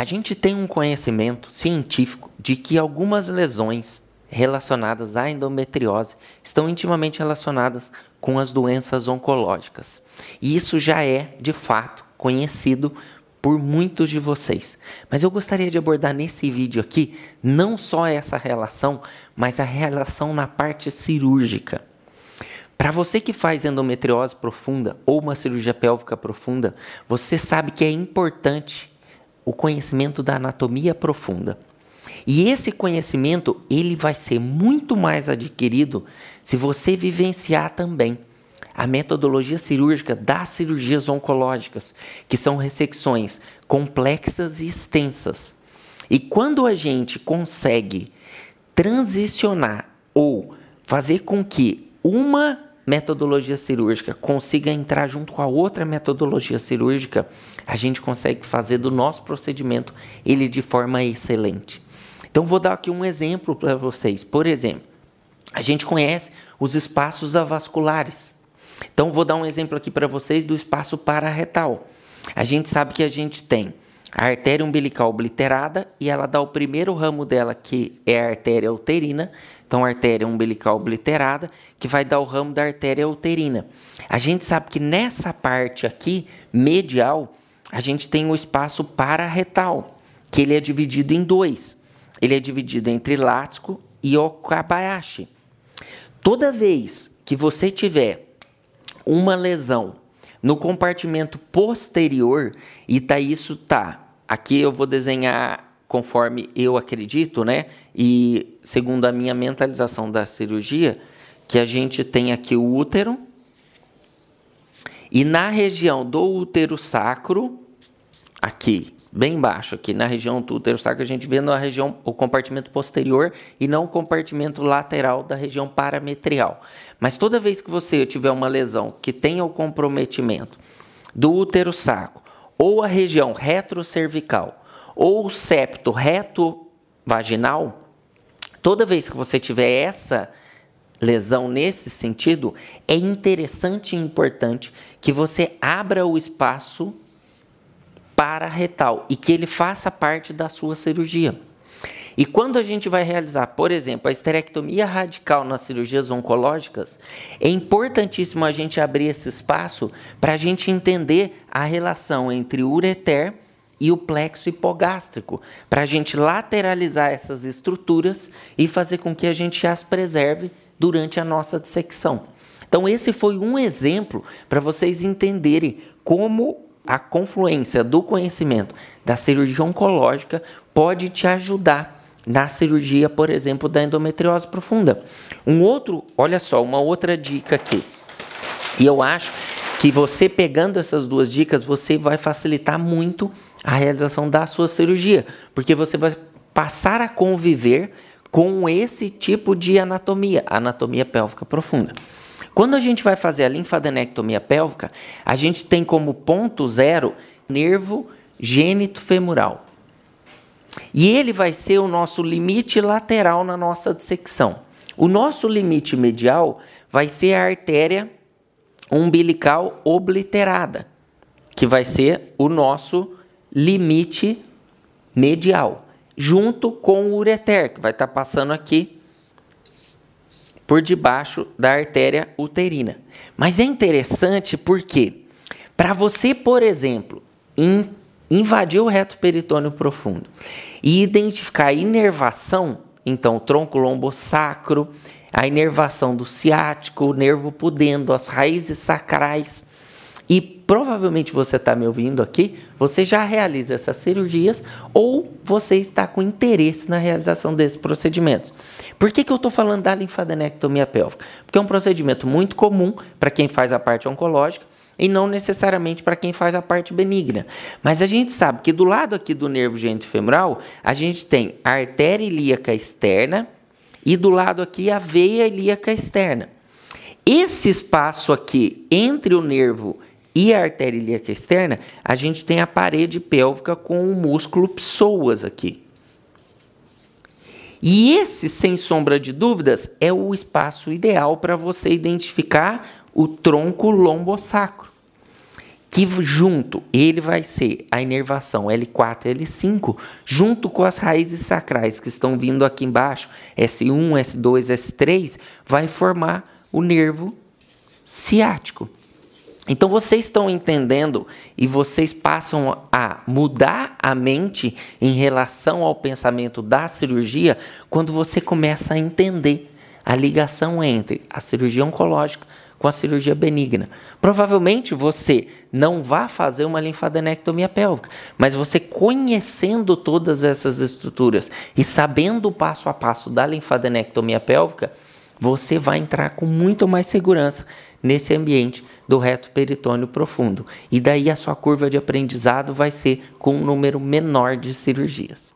a gente tem um conhecimento científico de que algumas lesões relacionadas à endometriose estão intimamente relacionadas com as doenças oncológicas. E isso já é, de fato, conhecido por muitos de vocês. Mas eu gostaria de abordar nesse vídeo aqui não só essa relação, mas a relação na parte cirúrgica. Para você que faz endometriose profunda ou uma cirurgia pélvica profunda, você sabe que é importante o conhecimento da anatomia profunda. E esse conhecimento, ele vai ser muito mais adquirido se você vivenciar também a metodologia cirúrgica das cirurgias oncológicas, que são ressecções complexas e extensas. E quando a gente consegue transicionar ou fazer com que uma metodologia cirúrgica consiga entrar junto com a outra metodologia cirúrgica, a gente consegue fazer do nosso procedimento ele de forma excelente. Então vou dar aqui um exemplo para vocês. Por exemplo, a gente conhece os espaços avasculares. Então vou dar um exemplo aqui para vocês do espaço pararretal. A gente sabe que a gente tem a artéria umbilical obliterada e ela dá o primeiro ramo dela, que é a artéria uterina. Então, a artéria umbilical obliterada, que vai dar o ramo da artéria uterina. A gente sabe que nessa parte aqui, medial, a gente tem o espaço pararretal, que ele é dividido em dois. Ele é dividido entre Lático e Okabayashi. Toda vez que você tiver uma lesão no compartimento posterior, e tá isso tá. Aqui eu vou desenhar conforme eu acredito, né? E segundo a minha mentalização da cirurgia, que a gente tem aqui o útero e na região do útero sacro, aqui, bem embaixo aqui na região do útero sacro, a gente vê na região o compartimento posterior e não o compartimento lateral da região parametrial. Mas toda vez que você tiver uma lesão que tenha o comprometimento do útero sacro ou a região retrocervical ou o septo reto vaginal, toda vez que você tiver essa lesão nesse sentido, é interessante e importante que você abra o espaço para retal e que ele faça parte da sua cirurgia. E quando a gente vai realizar, por exemplo, a esterectomia radical nas cirurgias oncológicas, é importantíssimo a gente abrir esse espaço para a gente entender a relação entre o ureter e o plexo hipogástrico, para a gente lateralizar essas estruturas e fazer com que a gente as preserve durante a nossa dissecção. Então, esse foi um exemplo para vocês entenderem como a confluência do conhecimento da cirurgia oncológica pode te ajudar na cirurgia, por exemplo, da endometriose profunda. Um outro, olha só, uma outra dica aqui. E eu acho que você pegando essas duas dicas, você vai facilitar muito a realização da sua cirurgia, porque você vai passar a conviver com esse tipo de anatomia, anatomia pélvica profunda. Quando a gente vai fazer a linfadenectomia pélvica, a gente tem como ponto zero nervo gênito femoral. E ele vai ser o nosso limite lateral na nossa dissecção. O nosso limite medial vai ser a artéria umbilical obliterada, que vai ser o nosso limite medial, junto com o ureter, que vai estar tá passando aqui por debaixo da artéria uterina. Mas é interessante porque, para você, por exemplo, in, invadir o reto peritônio profundo e identificar a inervação, então tronco lombosacro, a inervação do ciático, o nervo pudendo, as raízes sacrais, e provavelmente você está me ouvindo aqui, você já realiza essas cirurgias ou você está com interesse na realização desses procedimentos. Por que, que eu estou falando da linfadenectomia pélvica? Porque é um procedimento muito comum para quem faz a parte oncológica e não necessariamente para quem faz a parte benigna. Mas a gente sabe que do lado aqui do nervo genitofemoral, a gente tem a artéria ilíaca externa e do lado aqui a veia ilíaca externa. Esse espaço aqui entre o nervo e a artéria ilíaca externa, a gente tem a parede pélvica com o músculo psoas aqui. E esse, sem sombra de dúvidas, é o espaço ideal para você identificar o tronco lombosacro. que junto ele vai ser a inervação L4 e L5, junto com as raízes sacrais que estão vindo aqui embaixo, S1, S2, S3, vai formar o nervo ciático. Então vocês estão entendendo e vocês passam a mudar a mente em relação ao pensamento da cirurgia quando você começa a entender a ligação entre a cirurgia oncológica com a cirurgia benigna. Provavelmente você não vai fazer uma linfadenectomia pélvica, mas você conhecendo todas essas estruturas e sabendo o passo a passo da linfadenectomia pélvica, você vai entrar com muito mais segurança nesse ambiente do reto peritônio profundo. E daí a sua curva de aprendizado vai ser com um número menor de cirurgias.